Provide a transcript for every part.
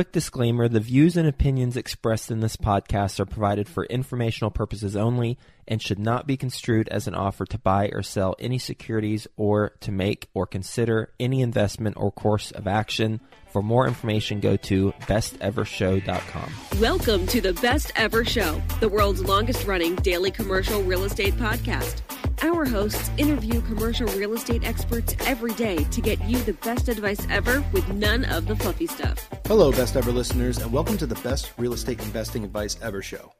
quick disclaimer the views and opinions expressed in this podcast are provided for informational purposes only and should not be construed as an offer to buy or sell any securities or to make or consider any investment or course of action. For more information, go to bestevershow.com. Welcome to the Best Ever Show, the world's longest running daily commercial real estate podcast. Our hosts interview commercial real estate experts every day to get you the best advice ever with none of the fluffy stuff. Hello, Best Ever listeners, and welcome to the Best Real Estate Investing Advice Ever show.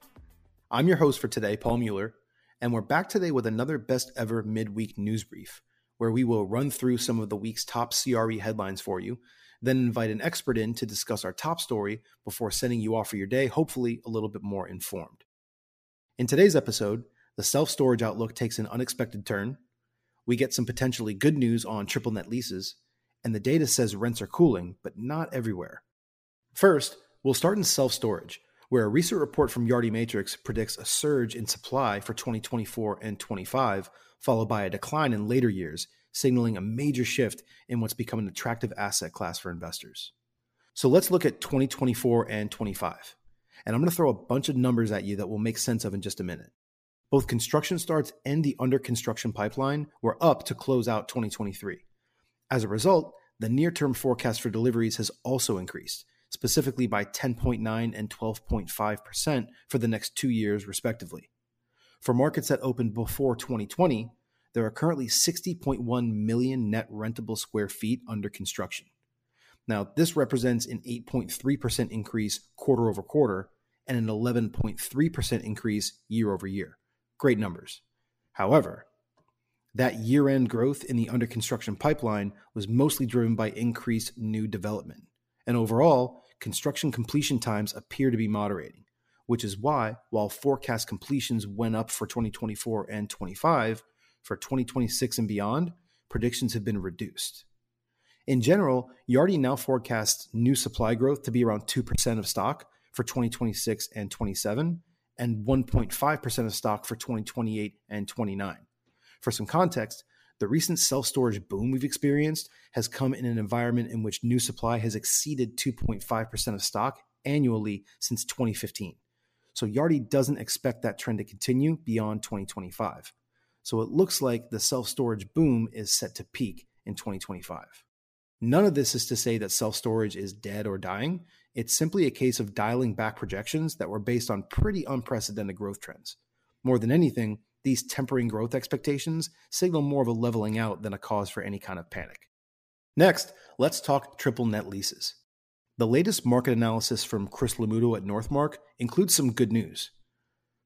I'm your host for today, Paul Mueller, and we're back today with another Best Ever midweek news brief, where we will run through some of the week's top CRE headlines for you, then invite an expert in to discuss our top story before sending you off for your day, hopefully a little bit more informed. In today's episode, the self storage outlook takes an unexpected turn. We get some potentially good news on triple net leases, and the data says rents are cooling, but not everywhere. First, we'll start in self storage, where a recent report from Yardi Matrix predicts a surge in supply for 2024 and 25, followed by a decline in later years, signaling a major shift in what's become an attractive asset class for investors. So let's look at 2024 and 25. And I'm going to throw a bunch of numbers at you that will make sense of in just a minute. Both construction starts and the under construction pipeline were up to close out 2023. As a result, the near term forecast for deliveries has also increased, specifically by 10.9 and 12.5% for the next two years, respectively. For markets that opened before 2020, there are currently 60.1 million net rentable square feet under construction. Now, this represents an 8.3% increase quarter over quarter and an 11.3% increase year over year. Great numbers. However, that year end growth in the under construction pipeline was mostly driven by increased new development. And overall, construction completion times appear to be moderating, which is why, while forecast completions went up for 2024 and 25, for 2026 and beyond, predictions have been reduced. In general, Yardi now forecasts new supply growth to be around 2% of stock for 2026 and 27, and 1.5% of stock for 2028 and 29. For some context, the recent self storage boom we've experienced has come in an environment in which new supply has exceeded 2.5% of stock annually since 2015. So Yardi doesn't expect that trend to continue beyond 2025. So it looks like the self storage boom is set to peak in 2025. None of this is to say that self storage is dead or dying. It's simply a case of dialing back projections that were based on pretty unprecedented growth trends. More than anything, these tempering growth expectations signal more of a leveling out than a cause for any kind of panic. Next, let's talk triple net leases. The latest market analysis from Chris Lomuto at Northmarq includes some good news.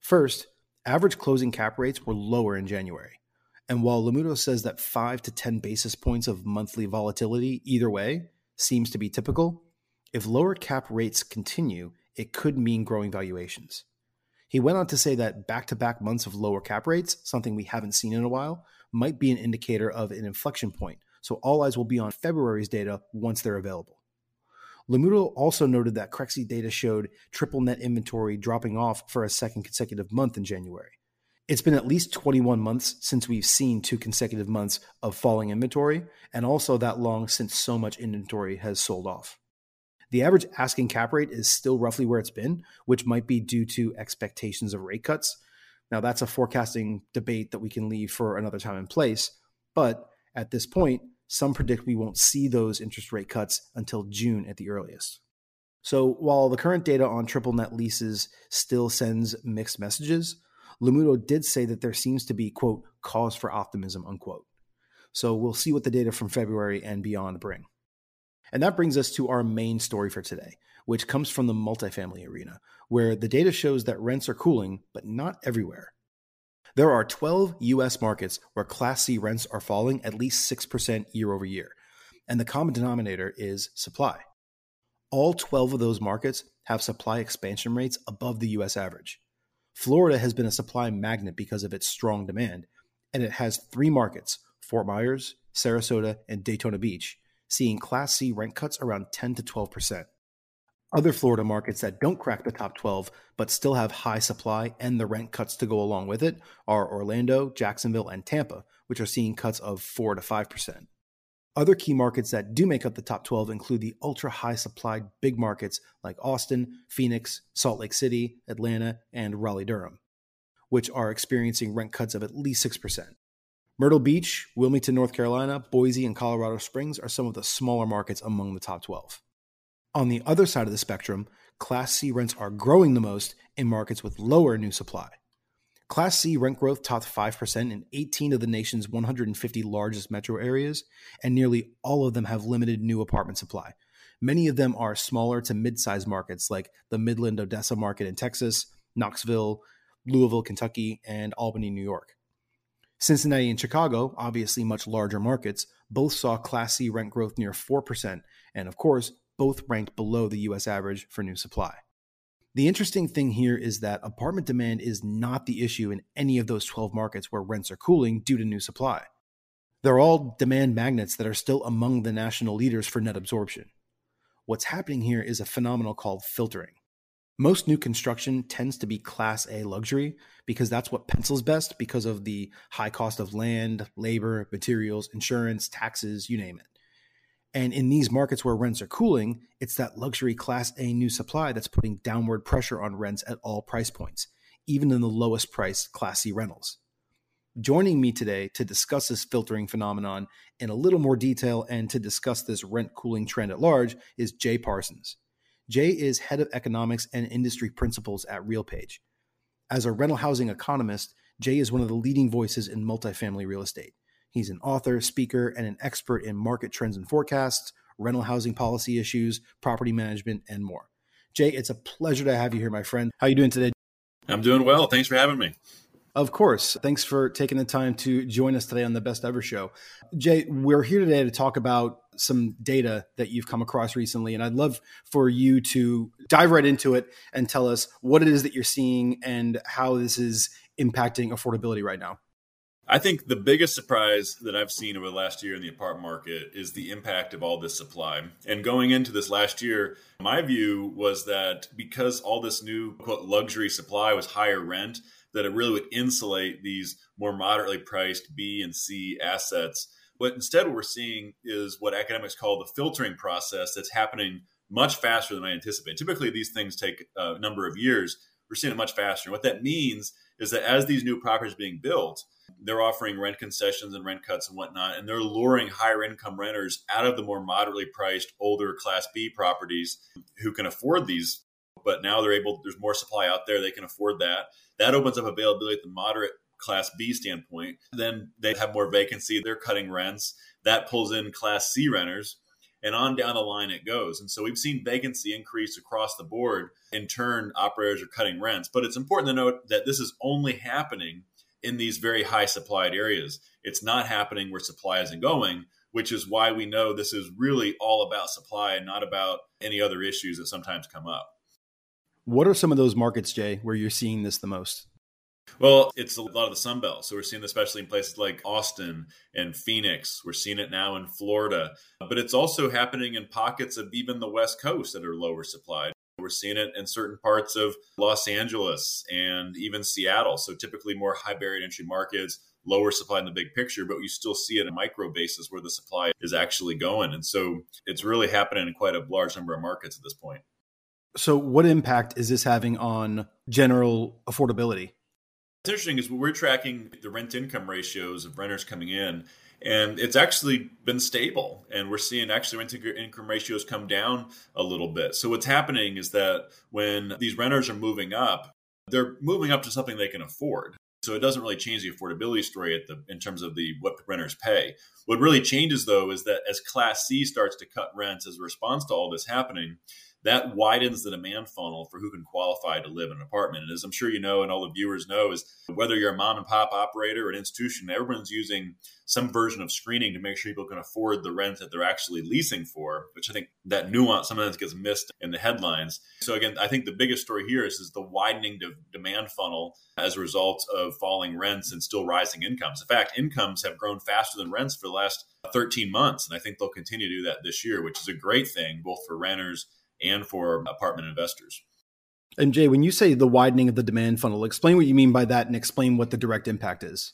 First, average closing cap rates were lower in January. And while Lomuto says that 5 to 10 basis points of monthly volatility either way seems to be typical, if lower cap rates continue, it could mean growing valuations. He went on to say that back to back months of lower cap rates, something we haven't seen in a while, might be an indicator of an inflection point. So all eyes will be on February's data once they're available. Lomuto also noted that Crexi data showed triple net inventory dropping off for a second consecutive month in January. It's been at least 21 months since we've seen two consecutive months of falling inventory, and also that long since so much inventory has sold off. The average asking cap rate is still roughly where it's been, which might be due to expectations of rate cuts. Now, that's a forecasting debate that we can leave for another time and place. But at this point, some predict we won't see those interest rate cuts until June at the earliest. So while the current data on triple net leases still sends mixed messages, Lomuto did say that there seems to be, quote, cause for optimism, unquote. So we'll see what the data from February and beyond bring. And that brings us to our main story for today, which comes from the multifamily arena, where the data shows that rents are cooling, but not everywhere. There are 12 US markets where Class C rents are falling at least 6% year over year, and the common denominator is supply. All 12 of those markets have supply expansion rates above the US average. Florida has been a supply magnet because of its strong demand, and it has three markets Fort Myers, Sarasota, and Daytona Beach seeing Class C rent cuts around 10 to 12%. Other Florida markets that don't crack the top 12 but still have high supply and the rent cuts to go along with it are Orlando, Jacksonville, and Tampa, which are seeing cuts of 4 to 5%. Other key markets that do make up the top 12 include the ultra high supplied big markets like Austin, Phoenix, Salt Lake City, Atlanta, and Raleigh Durham, which are experiencing rent cuts of at least 6%. Myrtle Beach, Wilmington, North Carolina, Boise, and Colorado Springs are some of the smaller markets among the top 12. On the other side of the spectrum, Class C rents are growing the most in markets with lower new supply. Class C rent growth topped 5% in 18 of the nation's 150 largest metro areas, and nearly all of them have limited new apartment supply. Many of them are smaller to mid sized markets like the Midland Odessa market in Texas, Knoxville, Louisville, Kentucky, and Albany, New York. Cincinnati and Chicago, obviously much larger markets, both saw Class C rent growth near 4%, and of course, both ranked below the US average for new supply. The interesting thing here is that apartment demand is not the issue in any of those 12 markets where rents are cooling due to new supply. They're all demand magnets that are still among the national leaders for net absorption. What's happening here is a phenomenon called filtering. Most new construction tends to be Class A luxury because that's what pencils best because of the high cost of land, labor, materials, insurance, taxes, you name it. And in these markets where rents are cooling, it's that luxury class A new supply that's putting downward pressure on rents at all price points, even in the lowest price class C rentals. Joining me today to discuss this filtering phenomenon in a little more detail and to discuss this rent cooling trend at large is Jay Parsons. Jay is head of economics and industry principals at RealPage. As a rental housing economist, Jay is one of the leading voices in multifamily real estate. He's an author, speaker, and an expert in market trends and forecasts, rental housing policy issues, property management, and more. Jay, it's a pleasure to have you here, my friend. How are you doing today? I'm doing well. Thanks for having me. Of course. Thanks for taking the time to join us today on the Best Ever Show. Jay, we're here today to talk about some data that you've come across recently, and I'd love for you to dive right into it and tell us what it is that you're seeing and how this is impacting affordability right now. I think the biggest surprise that I've seen over the last year in the apartment market is the impact of all this supply. And going into this last year, my view was that because all this new quote, luxury supply was higher rent, that it really would insulate these more moderately priced B and C assets. But instead, what we're seeing is what academics call the filtering process that's happening much faster than I anticipated. Typically, these things take a number of years. We're seeing it much faster. And what that means is that as these new properties being built, they're offering rent concessions and rent cuts and whatnot, and they're luring higher income renters out of the more moderately priced older Class B properties who can afford these. But now they're able, there's more supply out there, they can afford that. That opens up availability at the moderate Class B standpoint. Then they have more vacancy, they're cutting rents. That pulls in Class C renters, and on down the line it goes. And so we've seen vacancy increase across the board. In turn, operators are cutting rents. But it's important to note that this is only happening in these very high supplied areas. It's not happening where supply isn't going, which is why we know this is really all about supply and not about any other issues that sometimes come up. What are some of those markets, Jay, where you're seeing this the most? Well, it's a lot of the Sun Belt. So we're seeing this especially in places like Austin and Phoenix. We're seeing it now in Florida. But it's also happening in pockets of even the West Coast that are lower supplied. We're seeing it in certain parts of Los Angeles and even Seattle. So typically more high barrier entry markets, lower supply in the big picture, but you still see it a micro basis where the supply is actually going. And so it's really happening in quite a large number of markets at this point. So what impact is this having on general affordability? It's interesting is we're tracking the rent income ratios of renters coming in and it's actually been stable and we're seeing actually rent income ratios come down a little bit. So what's happening is that when these renters are moving up they're moving up to something they can afford. So it doesn't really change the affordability story at the in terms of the what renters pay. What really changes though is that as class c starts to cut rents as a response to all this happening that widens the demand funnel for who can qualify to live in an apartment. And as I'm sure you know, and all the viewers know, is whether you're a mom and pop operator or an institution, everyone's using some version of screening to make sure people can afford the rent that they're actually leasing for, which I think that nuance sometimes gets missed in the headlines. So again, I think the biggest story here is, is the widening de- demand funnel as a result of falling rents and still rising incomes. In fact, incomes have grown faster than rents for the last 13 months. And I think they'll continue to do that this year, which is a great thing, both for renters and for apartment investors. And Jay, when you say the widening of the demand funnel, explain what you mean by that and explain what the direct impact is.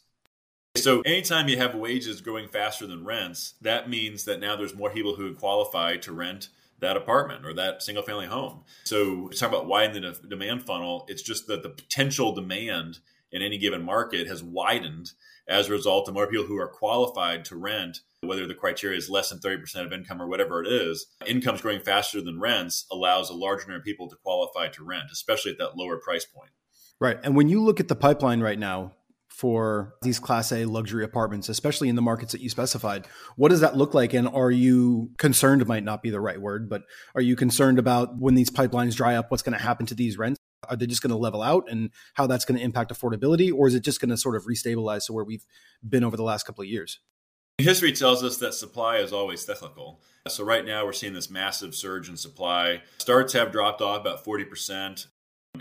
So, anytime you have wages growing faster than rents, that means that now there's more people who would qualify to rent that apartment or that single family home. So, talk about widening the demand funnel. It's just that the potential demand in any given market has widened as a result of more people who are qualified to rent, whether the criteria is less than 30% of income or whatever it is. Incomes growing faster than rents allows a larger number of people to qualify to rent, especially at that lower price point. Right. And when you look at the pipeline right now, for these class A luxury apartments, especially in the markets that you specified. What does that look like? And are you concerned, might not be the right word, but are you concerned about when these pipelines dry up, what's going to happen to these rents? Are they just going to level out and how that's going to impact affordability? Or is it just going to sort of restabilize to where we've been over the last couple of years? History tells us that supply is always cyclical. So, right now, we're seeing this massive surge in supply. Starts have dropped off about 40%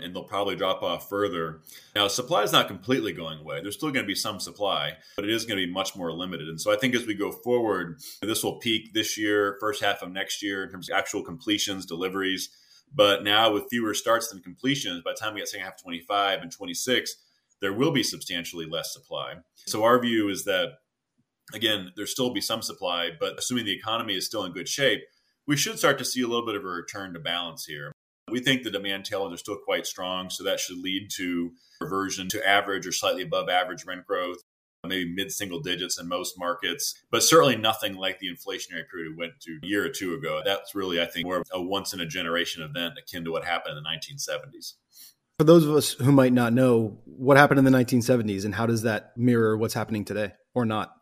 and they'll probably drop off further. Now, supply is not completely going away. There's still going to be some supply, but it is going to be much more limited. And so I think as we go forward, this will peak this year, first half of next year in terms of actual completions, deliveries. But now with fewer starts than completions, by the time we get second half 25 and 26, there will be substantially less supply. So our view is that, again, there still be some supply, but assuming the economy is still in good shape, we should start to see a little bit of a return to balance here. We think the demand tailwinds are still quite strong, so that should lead to reversion to average or slightly above average rent growth, maybe mid single digits in most markets, but certainly nothing like the inflationary period we went to a year or two ago. That's really, I think, more of a once in a generation event akin to what happened in the 1970s. For those of us who might not know, what happened in the 1970s and how does that mirror what's happening today or not?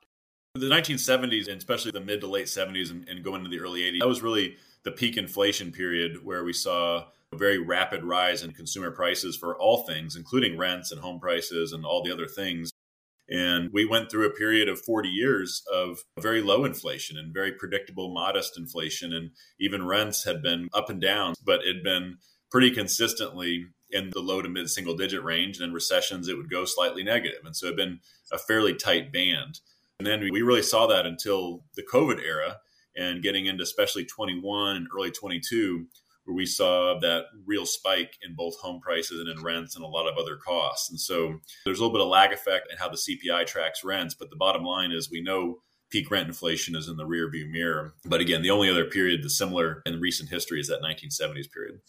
The 1970s, and especially the mid to late 70s and, and going into the early 80s, that was really the peak inflation period where we saw a very rapid rise in consumer prices for all things, including rents and home prices and all the other things. And we went through a period of 40 years of very low inflation and very predictable, modest inflation. And even rents had been up and down, but it had been pretty consistently in the low to mid single digit range. And in recessions, it would go slightly negative. And so it had been a fairly tight band. And then we really saw that until the COVID era and getting into especially 21 and early 22 where we saw that real spike in both home prices and in rents and a lot of other costs. And so there's a little bit of lag effect in how the CPI tracks rents, but the bottom line is we know peak rent inflation is in the rearview mirror. But again, the only other period that's similar in recent history is that 1970s period.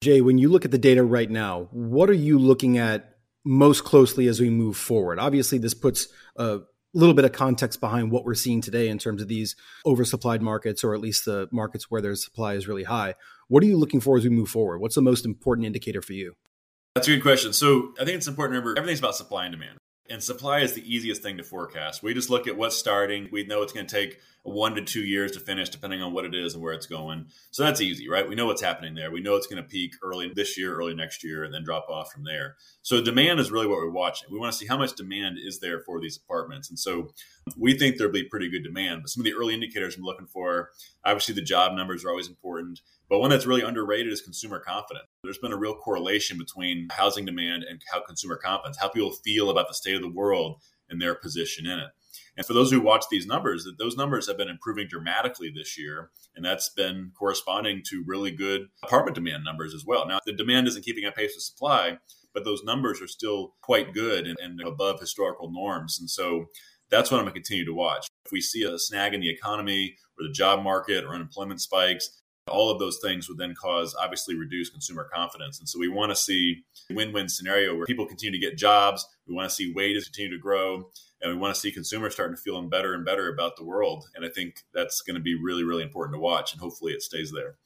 Jay, when you look at the data right now, what are you looking at most closely as we move forward? Obviously, this puts a little bit of context behind what we're seeing today in terms of these oversupplied markets, or at least the markets where their supply is really high. What are you looking for as we move forward? What's the most important indicator for you? That's a good question. So I think it's important to remember everything's about supply and demand. And supply is the easiest thing to forecast. We just look at what's starting. We know it's going to take one to two years to finish, depending on what it is and where it's going. So that's easy, right? We know what's happening there. We know it's going to peak early this year, early next year, and then drop off from there. So demand is really what we're watching. We want to see how much demand is there for these apartments. And so we think there'll be pretty good demand. But some of the early indicators I'm looking for, obviously the job numbers are always important. But one that's really underrated is consumer confidence. There's been a real correlation between housing demand and how consumer confidence, how people feel about the state of the world and their position in it. And for those who watch these numbers, that those numbers have been improving dramatically this year, and that's been corresponding to really good apartment demand numbers as well. Now, the demand isn't keeping up pace with supply, but those numbers are still quite good and, and above historical norms. And so that's what I'm going to continue to watch. If we see a snag in the economy or the job market or unemployment spikes, all of those things would then cause obviously reduced consumer confidence. And so we want to see a win-win scenario where people continue to get jobs. We want to see wages continue to grow and we want to see consumers starting to feel better and better about the world. And I think that's going to be really, really important to watch and hopefully it stays there.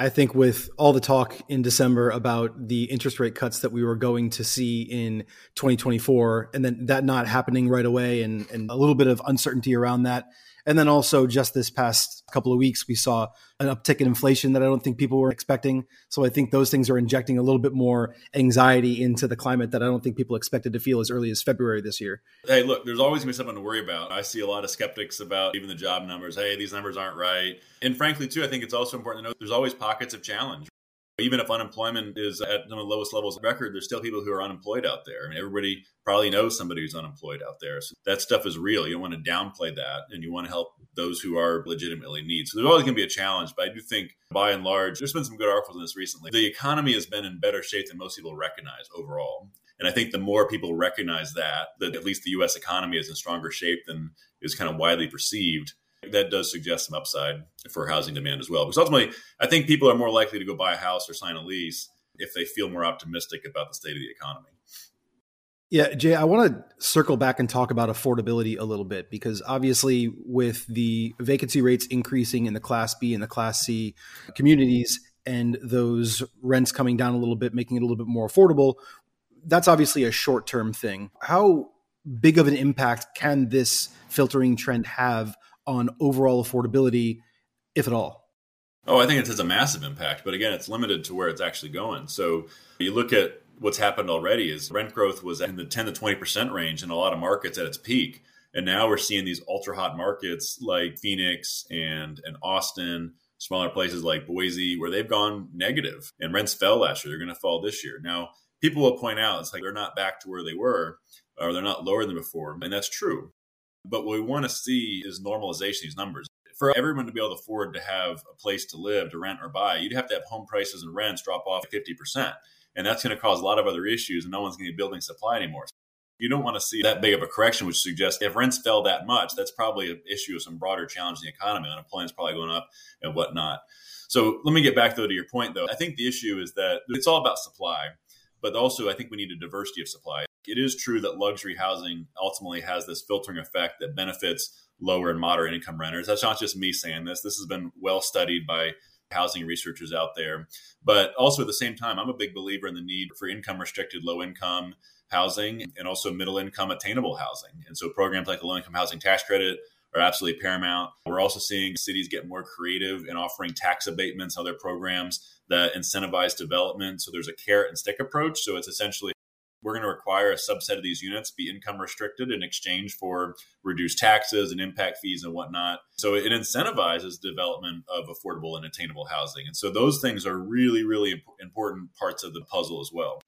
I think with all the talk in December about the interest rate cuts that we were going to see in 2024, and then that not happening right away, and, and a little bit of uncertainty around that, and then also just this past couple of weeks, we saw an uptick in inflation that I don't think people were expecting. So I think those things are injecting a little bit more anxiety into the climate that I don't think people expected to feel as early as February this year. Hey, look, there's always going to be something to worry about. I see a lot of skeptics about even the job numbers. Hey, these numbers aren't right. And frankly, too, I think it's also important to note there's always pockets of challenge even if unemployment is at the lowest levels of record, there's still people who are unemployed out there. And everybody probably knows somebody who's unemployed out there. So that stuff is real. You don't want to downplay that and you want to help those who are legitimately need. So there's always going to be a challenge, but I do think by and large, there's been some good articles on this recently. The economy has been in better shape than most people recognize overall. And I think the more people recognize that, that at least the US economy is in stronger shape than is kind of widely perceived, that does suggest some upside for housing demand as well. Because ultimately, I think people are more likely to go buy a house or sign a lease if they feel more optimistic about the state of the economy. Yeah, Jay, I want to circle back and talk about affordability a little bit because obviously, with the vacancy rates increasing in the Class B and the Class C communities and those rents coming down a little bit, making it a little bit more affordable, that's obviously a short term thing. How big of an impact can this filtering trend have on overall affordability, if at all? Oh, I think it has a massive impact, but again, it's limited to where it's actually going. So you look at what's happened already is rent growth was in the 10 to 20% range in a lot of markets at its peak. And now we're seeing these ultra hot markets like Phoenix and, and Austin, smaller places like Boise, where they've gone negative and rents fell last year. They're going to fall this year. Now, people will point out it's like they're not back to where they were or they're not lower than before. And that's true. But what we want to see is normalization these numbers. For everyone to be able to afford to have a place to live, to rent or buy, you'd have to have home prices and rents drop off 50%. And that's going to cause a lot of other issues, and no one's going to be building supply anymore. You don't want to see that big of a correction, which suggests if rents fell that much, that's probably an issue of some broader challenge in the economy. Unemployment's probably going up and whatnot. So let me get back though to your point though. I think the issue is that it's all about supply, but also I think we need a diversity of supply. It is true that luxury housing ultimately has this filtering effect that benefits lower and moderate income renters. That's not just me saying this. This has been well studied by housing researchers out there. But also at the same time, I'm a big believer in the need for income restricted, low income housing and also middle income attainable housing. And so programs like the low income housing tax credit are absolutely paramount. We're also seeing cities get more creative in offering tax abatements, other programs that incentivize development. So there's a carrot and stick approach. So it's essentially we're going to require a subset of these units be income restricted in exchange for reduced taxes and impact fees and whatnot. So it incentivizes development of affordable and attainable housing. And so those things are really, really important parts of the puzzle as well.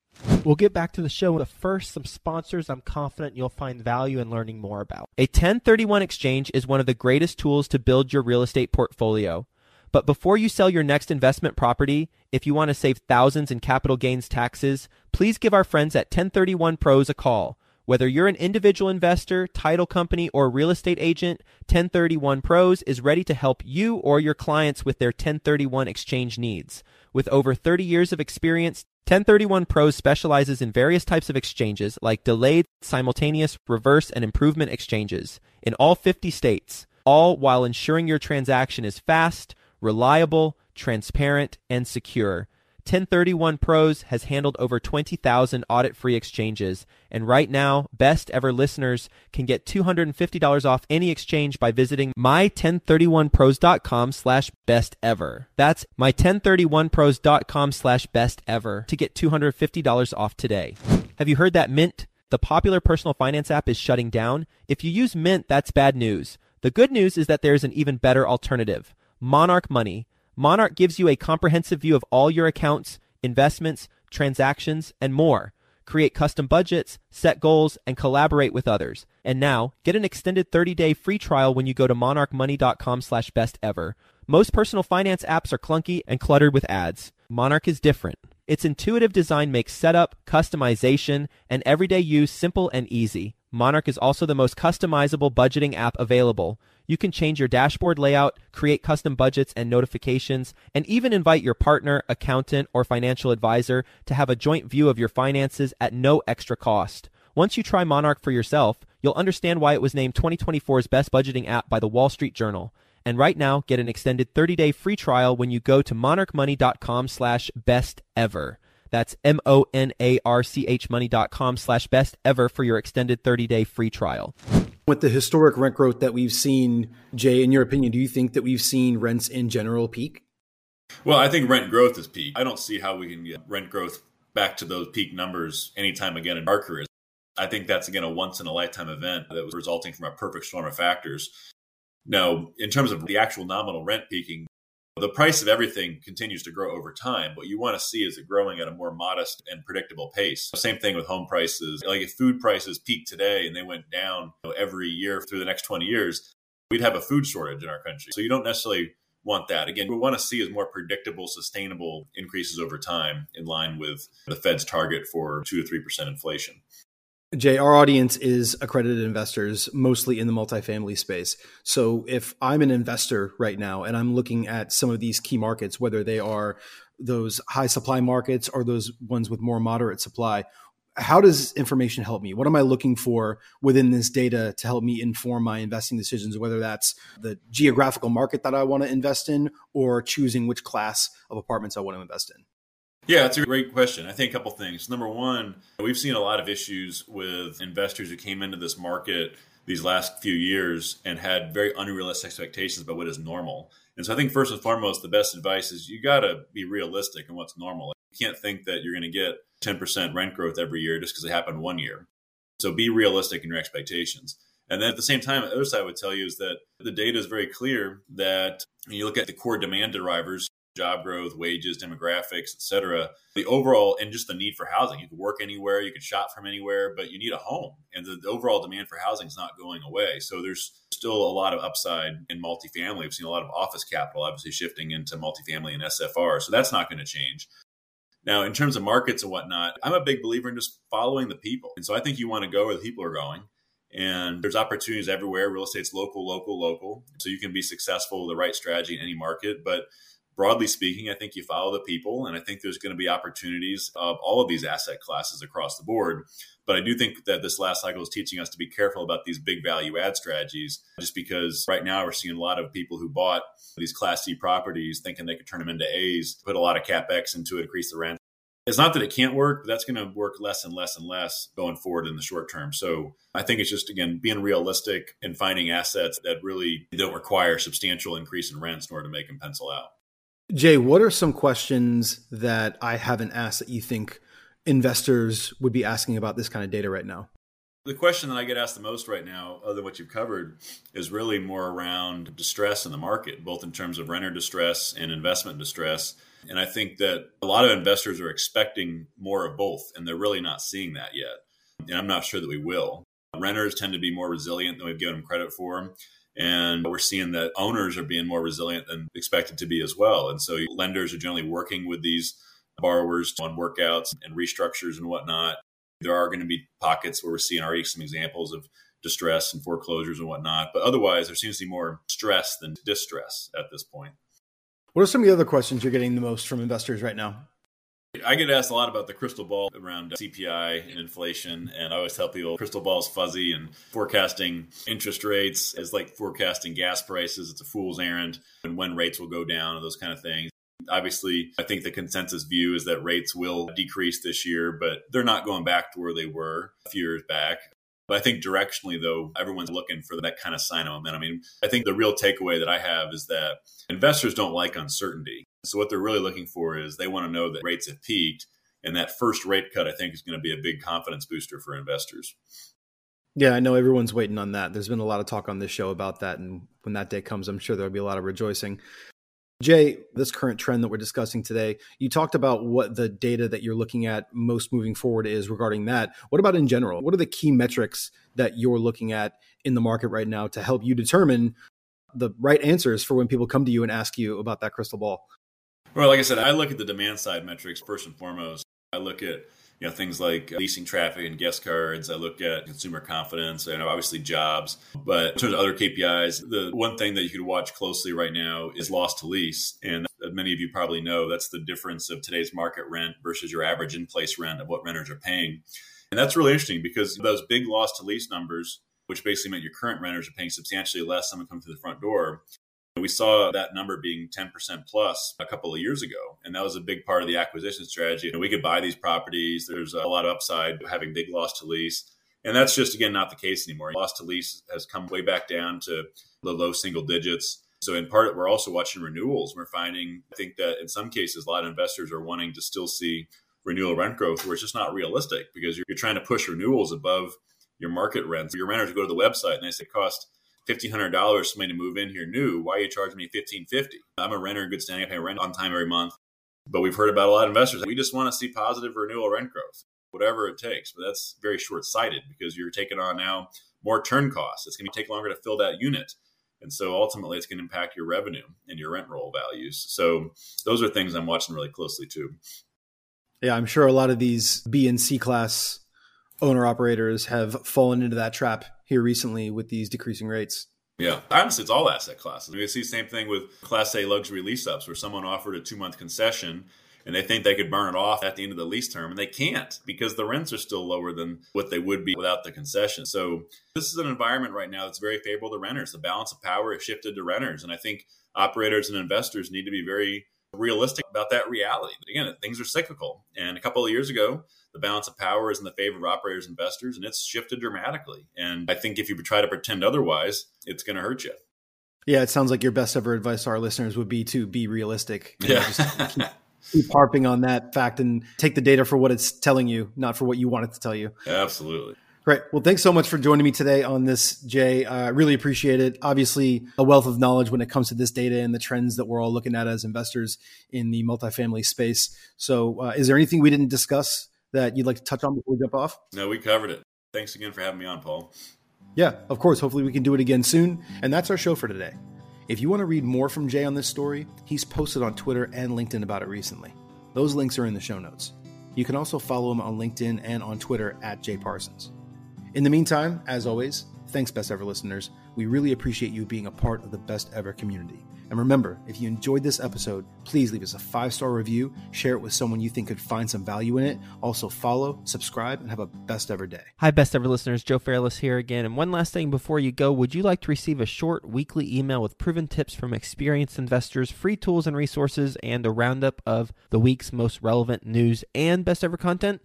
We'll get back to the show. But first, some sponsors I'm confident you'll find value in learning more about. A 1031 exchange is one of the greatest tools to build your real estate portfolio. But before you sell your next investment property, if you want to save thousands in capital gains taxes, please give our friends at 1031 Pros a call. Whether you're an individual investor, title company, or real estate agent, 1031 Pros is ready to help you or your clients with their 1031 exchange needs. With over 30 years of experience, 1031 Pros specializes in various types of exchanges like delayed, simultaneous, reverse, and improvement exchanges in all 50 states, all while ensuring your transaction is fast, reliable, transparent, and secure. 1031 Pros has handled over 20,000 audit-free exchanges, and right now, best ever listeners can get $250 off any exchange by visiting my1031pros.com slash best ever. That's my1031pros.com slash best ever to get $250 off today. Have you heard that Mint, the popular personal finance app, is shutting down? If you use Mint, that's bad news. The good news is that there's an even better alternative. Monarch Money. Monarch gives you a comprehensive view of all your accounts, investments, transactions, and more. Create custom budgets, set goals, and collaborate with others. And now, get an extended 30-day free trial when you go to monarchmoney.com slash best ever. Most personal finance apps are clunky and cluttered with ads. Monarch is different. Its intuitive design makes setup, customization, and everyday use simple and easy. Monarch is also the most customizable budgeting app available. You can change your dashboard layout, create custom budgets and notifications, and even invite your partner, accountant, or financial advisor to have a joint view of your finances at no extra cost. Once you try Monarch for yourself, you'll understand why it was named 2024's best budgeting app by the Wall Street Journal. And right now, get an extended 30-day free trial when you go to monarchmoney.com slash best ever. That's M-O-N-A-R-C-H money.com slash best ever for your extended 30-day free trial. With the historic rent growth that we've seen, Jay, in your opinion, do you think that we've seen rents in general peak? Well, I think rent growth is peak. I don't see how we can get rent growth back to those peak numbers anytime again in our careers. I think that's again a once in a lifetime event that was resulting from a perfect storm of factors. Now, in terms of the actual nominal rent peaking, the price of everything continues to grow over time. What you want to see is it growing at a more modest and predictable pace. Same thing with home prices. Like if food prices peaked today and they went down every year through the next 20 years, we'd have a food shortage in our country. So you don't necessarily want that. Again, what we want to see is more predictable, sustainable increases over time in line with the Fed's target for 2 to 3% inflation. Jay, our audience is accredited investors, mostly in the multifamily space. So if I'm an investor right now and I'm looking at some of these key markets, whether they are those high supply markets or those ones with more moderate supply, how does information help me? What am I looking for within this data to help me inform my investing decisions, whether that's the geographical market that I want to invest in or choosing which class of apartments I want to invest in? Yeah, it's a great question. I think a couple things. Number one, we've seen a lot of issues with investors who came into this market these last few years and had very unrealistic expectations about what is normal. And so I think first and foremost, the best advice is you got to be realistic in what's normal. You can't think that you're going to get 10% rent growth every year just because it happened one year. So be realistic in your expectations. And then at the same time, the other side I would tell you is that the data is very clear that when you look at the core demand drivers, job growth, wages, demographics, et cetera. The overall and just the need for housing. You can work anywhere, you can shop from anywhere, but you need a home. And the, the, overall demand for housing is not going away. So there's still a lot of upside in multifamily. We've seen a lot of office capital obviously shifting into multifamily and SFR. So that's not going to change. Now, in terms of markets and whatnot, I'm a big believer in just following the people. And so I think you want to go where the people are going. And there's opportunities everywhere. Real estate's local, local, local. So you can be successful with the right strategy in any market. But broadly speaking, I think you follow the people, and I think there's going to be opportunities of all of these asset classes across the board. But I do think that this last cycle is teaching us to be careful about these big value add strategies, just because right now we're seeing a lot of people who bought these Class C properties thinking they could turn them into A's, put a lot of capex into it, increase the rent. It's not that it can't work, but that's going to work less and less and less going forward in the short term. So I think it's just, again, being realistic and finding assets that really don't require substantial increase in rents in order to make them pencil out. Jay, what are some questions that I haven't asked that you think investors would be asking about this kind of data right now? The question that I get asked the most right now, other than what you've covered, is really more around distress in the market, both in terms of renter distress and investment distress. And I think that a lot of investors are expecting more of both, and they're really not seeing that yet. And I'm not sure that we will. Renters tend to be more resilient than we've given them credit for. And we're seeing that owners are being more resilient than expected to be as well. And so lenders are generally working with these borrowers on workouts and restructures and whatnot. There are going to be pockets where we're seeing already some examples of distress and foreclosures and whatnot. But otherwise, there seems to be more stress than distress at this point. What are some of the other questions you're getting the most from investors right now? I get asked a lot about the crystal ball around CPI and inflation, and I always tell people crystal ball is fuzzy and forecasting interest rates is like forecasting gas prices. It's a fool's errand and when rates will go down and those kind of things. Obviously, I think the consensus view is that rates will decrease this year, but they're not going back to where they were a few years back. But I think directionally, though, everyone's looking for that kind of sign of momentum. I mean, I think the real takeaway that I have is that investors don't like uncertainty. So what they're really looking for is they want to know that rates have peaked. And that first rate cut, I think, is going to be a big confidence booster for investors. Yeah, I know everyone's waiting on that. There's been a lot of talk on this show about that. And when that day comes, I'm sure there'll be a lot of rejoicing. Jay, this current trend that we're discussing today, you talked about what the data that you're looking at most moving forward is regarding that. What about in general? What are the key metrics that you're looking at in the market right now to help you determine the right answers for when people come to you and ask you about that crystal ball? Well, like I said, I look at the demand side metrics first and foremost. I look at you know things like leasing traffic and guest cards. I look at consumer confidence and obviously jobs. But in terms of other KPIs, the one thing that you could watch closely right now is loss to lease. And many of you probably know that's the difference of today's market rent versus your average in place rent of what renters are paying. And that's really interesting because those big loss to lease numbers, which basically meant your current renters are paying substantially less someone coming through the front door, we saw that number being 10% plus a couple of years ago. And that was a big part of the acquisition strategy. And we could buy these properties. There's a lot of upside having big loss to lease. And that's just, again, not the case anymore. Loss to lease has come way back down to the low single digits. So, in part, we're also watching renewals. We're finding, I think that in some cases, a lot of investors are wanting to still see renewal rent growth where it's just not realistic because you're, trying to push renewals above your market rents. Your renters go to the website and they say cost fifteen hundred dollars me to move in here new. Why are you charging me fifteen fifty? I'm a renter in good standing. I pay rent on time every month. But we've heard about a lot of investors. We just want to see positive renewal rent growth, whatever it takes. But that's very short sighted because you're taking on now more turn costs. It's going to take longer to fill that unit. And so ultimately, it's going to impact your revenue and your rent roll values. So those are things I'm watching really closely too. Yeah, I'm sure a lot of these B and C class owner operators have fallen into that trap here recently with these decreasing rates. Yeah, honestly, it's all asset classes. We see the same thing with Class A luxury lease ups, where someone offered a two month concession and they think they could burn it off at the end of the lease term, and they can't because the rents are still lower than what they would be without the concession. So, this is an environment right now that's very favorable to renters. The balance of power has shifted to renters, and I think operators and investors need to be very realistic about that reality. But again, things are cyclical. And a couple of years ago, the balance of power is in the favor of operators and investors, and it's shifted dramatically. And I think if you try to pretend otherwise, it's going to hurt you. Yeah, it sounds like your best ever advice to our listeners would be to be realistic. You yeah. Know, keep, keep, harping on that fact and take the data for what it's telling you, not for what you want it to tell you. Absolutely. Right. Well, thanks so much for joining me today on this, Jay. I uh, really appreciate it. Obviously, a wealth of knowledge when it comes to this data and the trends that we're all looking at as investors in the multifamily space. So, uh, is there anything we didn't discuss that you'd like to touch on before we jump off? No, we covered it. Thanks again for having me on, Paul. Yeah, of course. Hopefully, we can do it again soon. And that's our show for today. If you want to read more from Jay on this story, he's posted on Twitter and LinkedIn about it recently. Those links are in the show notes. You can also follow him on LinkedIn and on Twitter at Jay Parsons. In the meantime, as always, thanks, best ever listeners. We really appreciate you being a part of the best ever community. And remember, if you enjoyed this episode, please leave us a five star review, share it with someone you think could find some value in it. Also, follow, subscribe, and have a best ever day. Hi, best ever listeners. Joe Fairless here again. And one last thing before you go would you like to receive a short weekly email with proven tips from experienced investors, free tools and resources, and a roundup of the week's most relevant news and best ever content?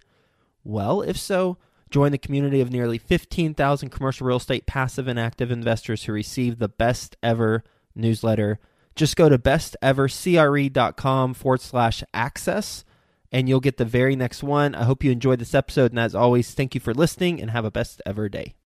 Well, if so, Join the community of nearly 15,000 commercial real estate passive and active investors who receive the best ever newsletter. Just go to bestevercre.com forward slash access and you'll get the very next one. I hope you enjoyed this episode. And as always, thank you for listening and have a best ever day.